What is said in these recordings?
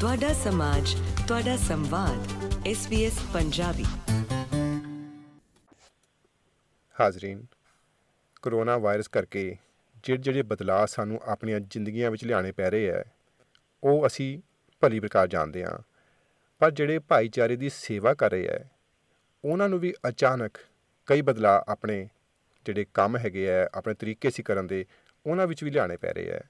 ਤੁਹਾਡਾ ਸਮਾਜ, ਤੁਹਾਡਾ ਸੰਵਾਦ SBS ਪੰਜਾਬੀ। ਹਾਜ਼ਰੀਨ ਕਰੋਨਾ ਵਾਇਰਸ ਕਰਕੇ ਜਿਹੜੇ ਜਿਹੜੇ ਬਦਲਾਅ ਸਾਨੂੰ ਆਪਣੀਆਂ ਜ਼ਿੰਦਗੀਆਂ ਵਿੱਚ ਲਿਆਉਣੇ ਪੈ ਰਹੇ ਹੈ, ਉਹ ਅਸੀਂ ਭਲੀ ਪ੍ਰਕਾਰ ਜਾਣਦੇ ਹਾਂ। ਪਰ ਜਿਹੜੇ ਭਾਈਚਾਰੇ ਦੀ ਸੇਵਾ ਕਰ ਰਹੇ ਹੈ, ਉਹਨਾਂ ਨੂੰ ਵੀ ਅਚਾਨਕ ਕਈ ਬਦਲਾਅ ਆਪਣੇ ਜਿਹੜੇ ਕੰਮ ਹੈਗੇ ਆ ਆਪਣੇ ਤਰੀਕੇ ਸੀ ਕਰਨ ਦੇ, ਉਹਨਾਂ ਵਿੱਚ ਵੀ ਲਿਆਉਣੇ ਪੈ ਰਹੇ ਹੈ।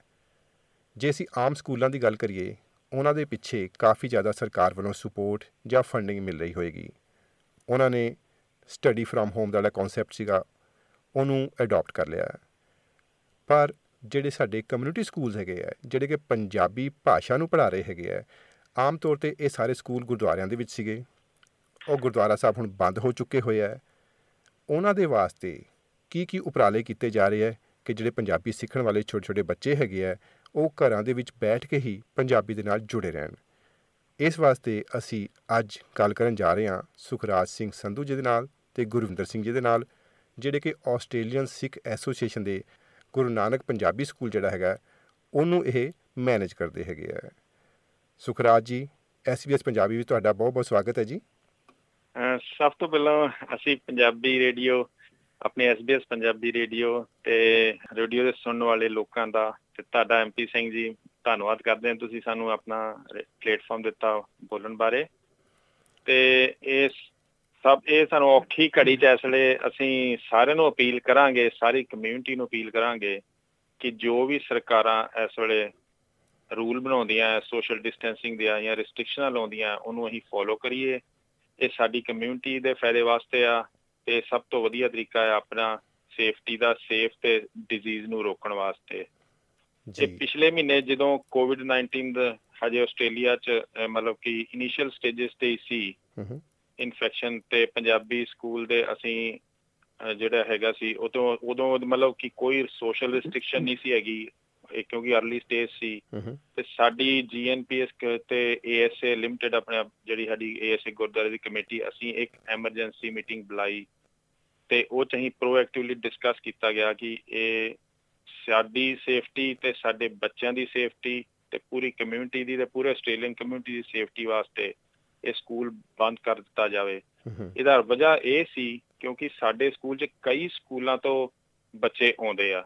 ਜੇ ਅਸੀਂ ਆਮ ਸਕੂਲਾਂ ਦੀ ਗੱਲ ਕਰੀਏ ਉਹਨਾਂ ਦੇ ਪਿੱਛੇ ਕਾਫੀ ਜ਼ਿਆਦਾ ਸਰਕਾਰ ਵੱਲੋਂ ਸਪੋਰਟ ਜਾਂ ਫੰਡਿੰਗ ਮਿਲ ਰਹੀ ਹੋਏਗੀ। ਉਹਨਾਂ ਨੇ ਸਟੱਡੀ ਫਰਮ ਹੋਮ ਦਾ ਜਿਹੜਾ ਕਨਸੈਪਟ ਸੀਗਾ, ਉਹਨੂੰ ਅਡਾਪਟ ਕਰ ਲਿਆ। ਹੈ। ਪਰ ਜਿਹੜੇ ਸਾਡੇ ਕਮਿਊਨਿਟੀ ਸਕੂਲਸ ਹੈਗੇ ਆ, ਜਿਹੜੇ ਕਿ ਪੰਜਾਬੀ ਭਾਸ਼ਾ ਨੂੰ ਪੜ੍ਹਾ ਰਹੇ ਹੈਗੇ ਆ, ਆਮ ਤੌਰ ਤੇ ਇਹ ਸਾਰੇ ਸਕੂਲ ਗੁਰਦੁਆਰਿਆਂ ਦੇ ਵਿੱਚ ਸੀਗੇ। ਉਹ ਗੁਰਦੁਆਰਾ ਸਾਹਿਬ ਹੁਣ ਬੰਦ ਹੋ ਚੁੱਕੇ ਹੋਏ ਆ। ਉਹਨਾਂ ਦੇ ਵਾਸਤੇ ਕੀ ਕੀ ਉਪਰਾਲੇ ਕੀਤੇ ਜਾ ਰਹੇ ਆ ਕਿ ਜਿਹੜੇ ਪੰਜਾਬੀ ਸਿੱਖਣ ਵਾਲੇ ਛੋਟੇ ਛੋਟੇ ਬੱਚੇ ਹੈਗੇ ਆ ਉਹ ਘਰਾਂ ਦੇ ਵਿੱਚ ਬੈਠ ਕੇ ਹੀ ਪੰਜਾਬੀ ਦੇ ਨਾਲ ਜੁੜੇ ਰਹਿਣ। ਇਸ ਵਾਸਤੇ ਅਸੀਂ ਅੱਜ ਗੱਲ ਕਰਨ ਜਾ ਰਹੇ ਹਾਂ ਸੁਖਰਾਜ ਸਿੰਘ ਸੰਧੂ ਜੀ ਦੇ ਨਾਲ ਤੇ ਗੁਰਵਿੰਦਰ ਸਿੰਘ ਜੀ ਦੇ ਨਾਲ, ਜਿਹੜੇ ਕਿ ਆਸਟ੍ਰੇਲੀਅਨ ਸਿੱਖ ਐਸੋਸੀਏਸ਼ਨ ਦੇ ਗੁਰੂ ਨਾਨਕ ਪੰਜਾਬੀ ਸਕੂਲ ਜਿਹੜਾ ਹੈਗਾ, ਉਹਨੂੰ ਇਹ ਮੈਨੇਜ ਕਰਦੇ ਹੈਗੇ ਆ। ਸੁਖਰਾਜ ਜੀ ਐਸਬੀਐਸ ਪੰਜਾਬੀ ਵਿੱਚ ਤੁਹਾਡਾ ਬਹੁਤ ਬਹੁਤ ਸਵਾਗਤ ਹੈ ਜੀ। ਅਹ ਸਭ ਤੋਂ ਪਹਿਲਾਂ ਅਸੀਂ ਪੰਜਾਬੀ ਰੇਡੀਓ ਆਪਣੇ ਐਸਬੀਐਸ ਪੰਜਾਬੀ ਰੇਡੀਓ ਤੇ ਰੇਡੀਓ ਦੇ ਸੁਣਨ ਵਾਲੇ ਲੋਕਾਂ ਦਾ ਤੇ ਤੁਹਾਡਾ ਐਮਪੀ ਸਿੰਘ ਜੀ, ਧੰਨਵਾਦ ਕਰਦੇ ਹਾਂ ਤੁਸੀਂ ਸਾਨੂੰ ਆਪਣਾ ਪਲੇਟਫਾਰਮ ਦਿੱਤਾ ਬੋਲਣ ਬਾਰੇ। ਤੇ ਇਸ ਸਭ, ਇਹ ਸਾਨੂੰ ਔਖੀ ਘੜੀ ਚ ਇਸ ਵੇਲੇ ਅਸੀਂ ਸਾਰਿਆਂ ਨੂੰ ਅਪੀਲ ਕਰਾਂਗੇ, ਸਾਰੀ ਕਮਿਊਨਿਟੀ ਨੂੰ ਅਪੀਲ ਕਰਾਂਗੇ ਕਿ ਜੋ ਵੀ ਸਰਕਾਰਾਂ ਇਸ ਵੇਲੇ ਰੂਲ ਬਣਾਉਂਦੀਆਂ ਸੋਸ਼ਲ ਡਿਸਟੈਂਸਿੰਗ ਦੀਆਂ ਜਾਂ ਰੈਸਟ੍ਰਿਕਸ਼ਨਾਂ ਲਾਉਂਦੀਆਂ, ਉਹਨੂੰ ਅਸੀਂ ਫੋਲੋ ਕਰੀਏ। ਇਹ ਸਾਡੀ ਕਮਿਊਨਿਟੀ ਦੇ ਫਾਇਦੇ ਵਾਸਤੇ ਆ। ਇਹ ਸਭ ਤੋਂ ਵਧੀਆ ਤਰੀਕਾ ਹੈ ਆਪਣਾ ਸੇਫਟੀ ਦਾ ਸੇਫ ਤੇ ਡਿਜ਼ੀਜ਼ ਨੂੰ ਰੋਕਣ ਵਾਸਤੇ। ਜੀ। ਪਿਛਲੇ ਮਹੀਨੇ ਜਦੋਂ ਕੋਵਿਡ-19 ਦਾ ਹਜੇ ਆਸਟ੍ਰੇਲੀਆ 'ਚ ਮਤਲਬ ਕਿ ਇਨੀਸ਼ੀਅਲ ਸਟੇजेस ਤੇ ਸੀ ਇਨਫੈਕਸ਼ਨ ਤੇ ਪੰਜਾਬੀ ਸਕੂਲ ਦੇ ਅਸੀਂ ਜਿਹੜਾ ਹੈਗਾ ਸੀ ਉਦੋਂ ਉਦੋਂ ਮਤਲਬ ਕਿ ਕੋਈ ਸੋਸ਼ਲ ਰਿਸਟ੍ਰਿਕਸ਼ਨ ਨਹੀਂ ਸੀ ਹੈਗੀ ਕਿਉਂਕਿ अर्ਲੀ ਸਟੇਜ ਸੀ। ਤੇ ਸਾਡੀ ਜੀਐਨਪੀਐਸ ਤੇ ਏਐਸਏ ਲਿਮਟਿਡ ਆਪਣੇ ਜਿਹੜੀ ਸਾਡੀ ਏਐਸਏ ਗੁਰਦੁਆਰੇ ਦੀ ਕਮੇਟੀ ਅਸੀਂ ਇੱਕ ਐਮਰਜੈਂਸੀ ਮੀਟਿੰਗ ਬੁਲਾਈ। ਤੇ ਉਹ ਚ ਅਸੀਂ ਪ੍ਰੋਐਕਟਿਵਲੀ ਡਿਸਕਸ ਕੀਤਾ ਗਿਆ ਕਿ ਇਹ ਸਾਡੀ ਸੇਫਟੀ ਤੇ ਸਾਡੇ ਬੱਚਿਆਂ ਦੀ ਸੇਫਟੀ ਤੇ ਪੂਰੀ ਕਮਿਊਨਿਟੀ ਦੀ ਤੇ ਪੂਰੇ ਆਸਟ੍ਰੇਲੀਅਨ ਕਮਿਊਨਿਟੀ ਦੀ ਸੇਫਟੀ ਵਾਸਤੇ ਇਹ ਸਕੂਲ ਬੰਦ ਕਰ ਦਿੱਤਾ ਜਾਵੇ। ਇਹਦਾ ਵਜ੍ਹਾ ਇਹ ਸੀ ਕਿਉਂਕਿ ਸਾਡੇ ਸਕੂਲ 'ਚ ਕਈ ਸਕੂਲਾਂ ਤੋਂ ਬੱਚੇ ਆਉਂਦੇ ਆ।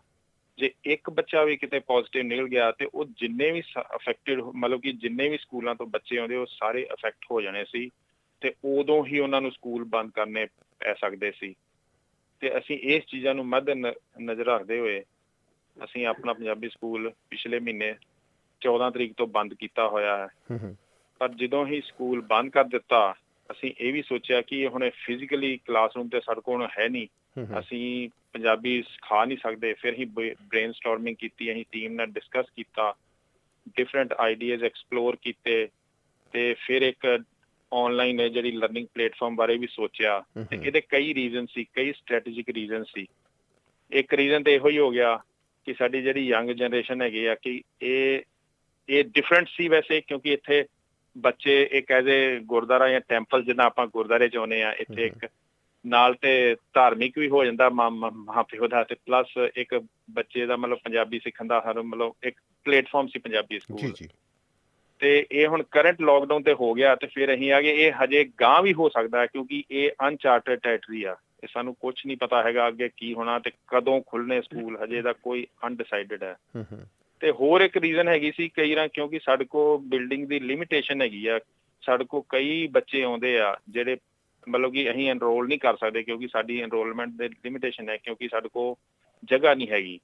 ਜੇ ਇੱਕ ਬੱਚਾ ਵੀ ਕਿਤੇ ਪੋਜ਼ਿਟਿਵ ਨਿਕਲ ਗਿਆ ਤੇ ਉਹ ਜਿੰਨੇ ਵੀ ਅਫੈਕਟਡ ਮਤਲਬ ਕਿ ਜਿੰਨੇ ਵੀ ਸਕੂਲਾਂ ਤੋਂ ਬੱਚੇ ਆਉਂਦੇ ਉਹ ਸਾਰੇ ਅਫੈਕਟ ਹੋ ਜਾਣੇ ਸੀ ਤੇ ਉਦੋਂ ਹੀ ਉਹਨਾਂ ਨੂੰ ਸਕੂਲ ਬੰਦ ਕਰਨੇ ਪੈ ਸਕਦੇ ਸੀ। ਤੇ ਅਸੀਂ ਇਸ ਚੀਜ਼ਾਂ ਨੂੰ ਮੱਦ ਨਜ਼ਰ ਰੱਖਦੇ ਹੋਏ ਅਸੀਂ ਆਪਣਾ ਪੰਜਾਬੀ ਸਕੂਲ ਪਿਛਲੇ ਮਹੀਨੇ 14 ਤਰੀਕ ਤੋਂ ਬੰਦ ਕੀਤਾ ਹੋਇਆ ਹੈ। ਪਰ ਜਦੋਂ ਹੀ ਸਕੂਲ ਬੰਦ ਕਰ ਦਿੱਤਾ ਅਸੀਂ ਇਹ ਵੀ ਸੋਚਿਆ ਕਿ ਇਹ ਹੁਣ ਫਿਜ਼ੀਕਲੀ ਕਲਾਸਰੂਮ ਤੇ ਸਾਡੇ ਕੋਲ ਹੈ ਨਹੀਂ। ਅਸੀਂ ਪੰਜਾਬੀ ਸਿਖਾ ਨਹੀਂ ਸਕਦੇ ਫਿਰ ਹੀ ਬ੍ਰੇਨਸਟਾਰਮਿੰਗ ਕੀਤੀ ਅਸੀਂ ਟੀਮ ਨਾਲ ਡਿਸਕਸ ਕੀਤਾ ਡਿਫਰੈਂਟ ਆਈਡੀਆਜ਼ ਐਕਸਪਲੋਰ ਕੀਤੇ ਤੇ ਫਿਰ ਇੱਕ ਆਨਲਾਈਨ ਜਿਹੜੀ ਲਰਨਿੰਗ ਪਲੇਟਫਾਰਮ ਬਾਰੇ ਵੀ ਸੋਚਿਆ ਤੇ ਇਹਦੇ ਕਈ ਰੀਜ਼ਨ ਸੀ ਕਈ ਸਟ੍ਰੈਟੇਜਿਕ ਰੀਜ਼ਨ ਸੀ। ਇੱਕ ਰੀਜ਼ਨ ਤੇ ਇਹੋ ਹੀ ਹੋ ਗਿਆ ਕਿ ਸਾਡੀ ਜਿਹੜੀ ਯੰਗ ਜਨਰੇਸ਼ਨ ਹੈਗੀ ਆ ਕਿ ਇਹ ਇਹ ਡਿਫਰੈਂਟ ਸੀ ਵੈਸੇ ਕਿਉਂਕਿ ਇੱਥੇ ਬੱਚੇ ਇੱਕ ਐਜ਼ ਗੁਰਦਾਰਾ ਜਾਂ ਟੈਂਪਲ ਜਿੱਦਾਂ ਆਪਾਂ ਗੁਰਦਾਰੇ ਚ ਆਉਨੇ ਆ ਇੱਥੇ ਇੱਕ ਨਾਲ ਤੇ ਧਾਰਮਿਕ ਵੀ ਹੋ ਜਾਂਦਾ ਮਾਂ-ਪਿਓ ਦਾ ਤੇ ਪਲੱਸ ਇੱਕ ਬੱਚੇ ਦਾ ਮਤਲਬ ਪੰਜਾਬੀ ਸਿੱਖਣ ਦਾ ਹਰ ਮਤਲਬ ਇੱਕ ਪਲੇਟਫਾਰਮ ਸੀ ਪੰਜਾਬੀ ਜੀ ਸਕੂਲ ਜੀ। ਤੇ ਇਹ ਹੁਣ ਕਰੰਟ ਲੋਕਡਾਊਨ ਤੇ ਹੋ ਗਿਆ ਤੇ ਫਿਰ ਅਸੀਂ ਆ ਗਏ ਇਹ ਹਜੇ ਗਾਂ ਵੀ ਹੋ ਸਕਦਾ ਹੈ ਕਿਉਂਕਿ ਇਹ ਅਨਚਾਰਟਡ ਟੈਰੀਟਰੀ ਆ। ਇਹ ਸਾਨੂੰ ਕੁਝ ਨਹੀਂ ਪਤਾ ਹੈਗਾ ਅੱਗੇ ਕੀ ਹੋਣਾ ਤੇ ਕਦੋਂ ਖੁੱਲਨੇ ਸਕੂਲ ਹਜੇ ਦਾ ਕੋਈ ਅਨਡਿਸਾਈਡਡ ਹੂੰ। ਤੇ ਹੋਰ ਇੱਕ ਰੀਜ਼ਨ ਹੈਗੀ ਸੀ ਕਈ ਰਾਂ ਕਿਉਂਕਿ ਸਾਡੇ ਕੋ ਬਿਲਡਿੰਗ ਦੀ ਲਿਮਿਟੇਸ਼ਨ ਹੈਗੀ ਆ ਸਾਡੇ ਕੋ ਕਈ ਬੱਚੇ ਆਉਂਦੇ ਆ ਜਿਹੜੇ ਮਤਲਬ ਕਿ ਅਸੀਂ ਐਨਰੋਲ ਨਹੀਂ ਕਰ ਸਕਦੇ ਕਿਉਂਕਿ ਸਾਡੀ ਐਨਰੋਲਮੈਂਟ ਦੇ ਲਿਮਿਟੇਸ਼ਨ ਹੈ ਕਿਉਂਕਿ ਸਾਡੇ ਕੋ ਜਗ੍ਹਾ ਨਹੀਂ ਹੈਗੀ।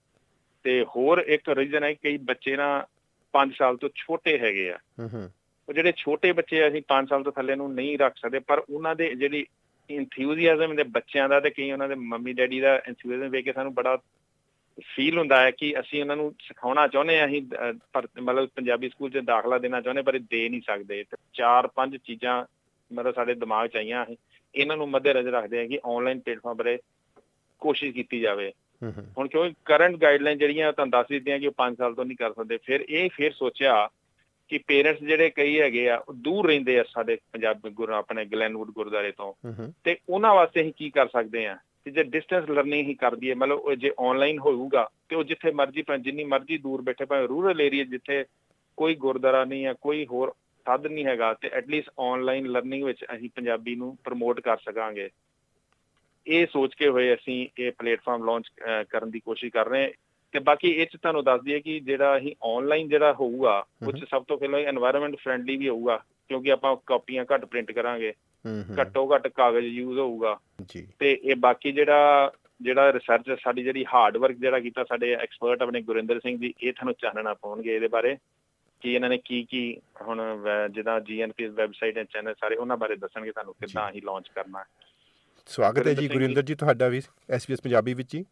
ਤੇ ਹੋਰ ਇੱਕ ਰੀਜ਼ਨ ਹੈ ਕਿ ਕਈ ਬੱਚੇ ਨਾ 5 ਸਾਲ ਤੋਂ ਛੋਟੇ ਹੈਗੇ ਆ। ਹੂੰ ਹੂੰ। ਉਹ ਜਿਹੜੇ ਛੋਟੇ ਬੱਚੇ ਆ, ਅਸੀਂ 5 ਸਾਲ ਤੋਂ ਥੱਲੇ ਨੂੰ ਨਹੀਂ ਰੱਖ ਸਕਦੇ ਪਰ ਉਹਨਾਂ ਦੇ ਜਿਹੜੀ ਇੰਥੂਸੀਆਜ਼ਮ ਦੇ ਬੱਚਿਆਂ ਦਾ ਤੇ ਕਈ ਉਹਨਾਂ ਦੇ ਮੰਮੀ ਡੈਡੀ ਦਾ ਇੰਥੂਸੀਆਜ਼ਮ ਵੇਖ ਕੇ ਸਾਨੂੰ ਬੜਾ ਫੀਲ ਹੁੰਦਾ ਹੈ ਕਿ ਅਸੀਂ ਉਹਨਾਂ ਨੂੰ ਸਿਖਾਉਣਾ ਚਾਹੁੰਦੇ ਹਾਂ ਅਸੀਂ ਮਤਲਬ ਪੰਜਾਬੀ ਸਕੂਲ 'ਚ ਦਾਖਲਾ ਦੇਣਾ ਚਾਹੁੰਦੇ ਪਰ ਇਹ ਦੇ ਨਹੀਂ ਸਕਦੇ। ਤੇ ਚਾਰ ਪੰਜ ਚੀਜ਼ਾਂ ਮਤਲਬ ਸਾਡੇ ਦਿਮਾਗ 'ਚ ਆਈਆਂ ਅਸੀਂ ਇਹਨਾਂ ਨੂੰ ਮੱਦੇਨਜ਼ਰ ਰੱਖਦੇ ਹਾਂ ਕਿ ਆਨਲਾਈਨ ਪਲੇਟਫਾਰਮ ਬਾਰੇ ਕੋਸ਼ਿਸ਼ ਕੀਤੀ ਜਾਵੇ। ਹੁਣ ਕਿਉਂਕਿ ਕਰੰਟ ਗਾਈਡਲਾਈਨ ਜਿਹੜੀਆਂ ਤੁਹਾਨੂੰ ਦੱਸ ਦਿੱਤੀਆਂ ਕਿ ਉਹ 5 ਸਾਲ ਤੋਂ ਨਹੀਂ ਕਰ ਸਕਦੇ। ਫਿਰ ਇਹ ਫਿਰ ਸੋਚਿਆ ਕਿ ਪੇਰੈਂਟਸ ਜਿਹੜੇ ਕਈ ਹੈਗੇ ਆ ਉਹ ਦੂਰ ਰਹਿੰਦੇ ਆ ਸਾਡੇ ਪੰਜਾਬ ਗੁਰੂ ਆਪਣੇ ਗਲੈਨਵੁੱਡ ਗੁਰਦਾਰੇ ਤੋਂ। ਹੂੰ ਹੂੰ ਤੇ ਉਹਨਾਂ ਵਾਸਤੇ ਅਸੀਂ ਕੀ ਕਰ ਸਕਦੇ ਆ? ਕਿ ਜੇ ਡਿਸਟੈਂਸ ਲਰਨਿੰਗ ਹੀ ਕਰ ਦਈਏ ਮਤਲਬ ਜੇ ਆਨਲਾਈਨ ਹੋਊਗਾ ਤੇ ਉਹ ਜਿੱਥੇ ਮਰਜ਼ੀ ਜਿੰਨੀ ਮਰਜ਼ੀ ਦੂਰ ਬੈਠੇ ਭਾਵੇਂ ਰੂਰਲ ਏਰੀਆ ਜਿੱਥੇ ਕੋਈ ਗੁਰਦੁਆਰਾ ਨਹੀਂ ਆ ਕੋਈ ਹੋਰ ਸਾਧਨ ਨਹੀਂ ਹੈਗਾ ਤੇ ਐਟਲੀਸਟ ਆਨਲਾਈਨ ਲਰਨਿੰਗ ਵਿੱਚ ਅਸੀਂ ਪੰਜਾਬੀ ਨੂੰ ਪ੍ਰਮੋਟ ਕਰ ਸਕਾਂਗੇ। ਇਹ ਸੋਚ ਕੇ ਹੋਏ ਅਸੀਂ ਇਹ ਪਲੇਟਫਾਰਮ ਲਾਂਚ ਕਰਨ ਦੀ ਕੋਸ਼ਿਸ਼ ਕਰ ਰਹੇ ਹਾਂ। ਤੇ ਬਾਕੀ ਇਹ ਚ ਤੁਹਾਨੂੰ ਦੱਸ ਦਈਏ ਕਿ ਜਿਹੜਾ ਅਸੀਂ ਆਨਲਾਈਨ ਜਿਹੜਾ ਹੋਊਗਾ ਉਹ ਸਭ ਤੋਂ ਪਹਿਲਾਂ এনवायरमेंट ਫ੍ਰੈਂਡਲੀ ਵੀ ਹੋਊਗਾ ਕਿਉਂਕਿ ਆਪਾਂ ਕਾਪੀਆਂ ਘੱਟ ਪ੍ਰਿੰਟ ਕਰਾਂਗੇ। ਘੱਟੋ ਘੱਟ ਕਾਗਜ਼ ਯੂਜ਼ ਹੋਊਗਾ। ਜੀ। ਤੇ ਇਹ ਬਾਕੀ ਜਿਹੜਾ ਜਿਹੜਾ ਰਿਸਰਚ ਸਾਡੀ ਜਿਹੜੀ ਹਾਰਡ ਵਰਕ ਜਿਹੜਾ ਕੀਤਾ ਸਾਡੇ ਐਕਸਪਰਟ ਆਪਣੇ ਗੁਰਿੰਦਰ ਸਿੰਘ ਜੀ ਇਹ ਤੁਹਾਨੂੰ ਚਾਨਣਾ ਪਾਉਣਗੇ ਇਹਦੇ ਬਾਰੇ ਕਿ ਇਹਨਾਂ ਨੇ ਕੀ ਕੀ ਹੁਣ ਜਿਹਦਾ ਜੀਐਨਪੀ ਵੈਬਸਾਈਟ ਐਂਡ ਚੈਨਲ ਸਾਰੇ ਉਹਨਾਂ ਬਾਰੇ ਦੱਸਣਗੇ ਤੁਹਾਨੂੰ ਕਿੱਦਾਂ ਅਸੀਂ ਲਾਂਚ ਕਰਨਾ। ਹੈ ਸਵਾਗਤ ਹੈ ਜੀ ਗੁਰਿੰਦਰ ਜੀ ਤੁਹਾਡਾ ਵੀ ਐਸਪੀਐਸ ਪੰਜਾਬੀ ਵਿੱਚ ਜੀ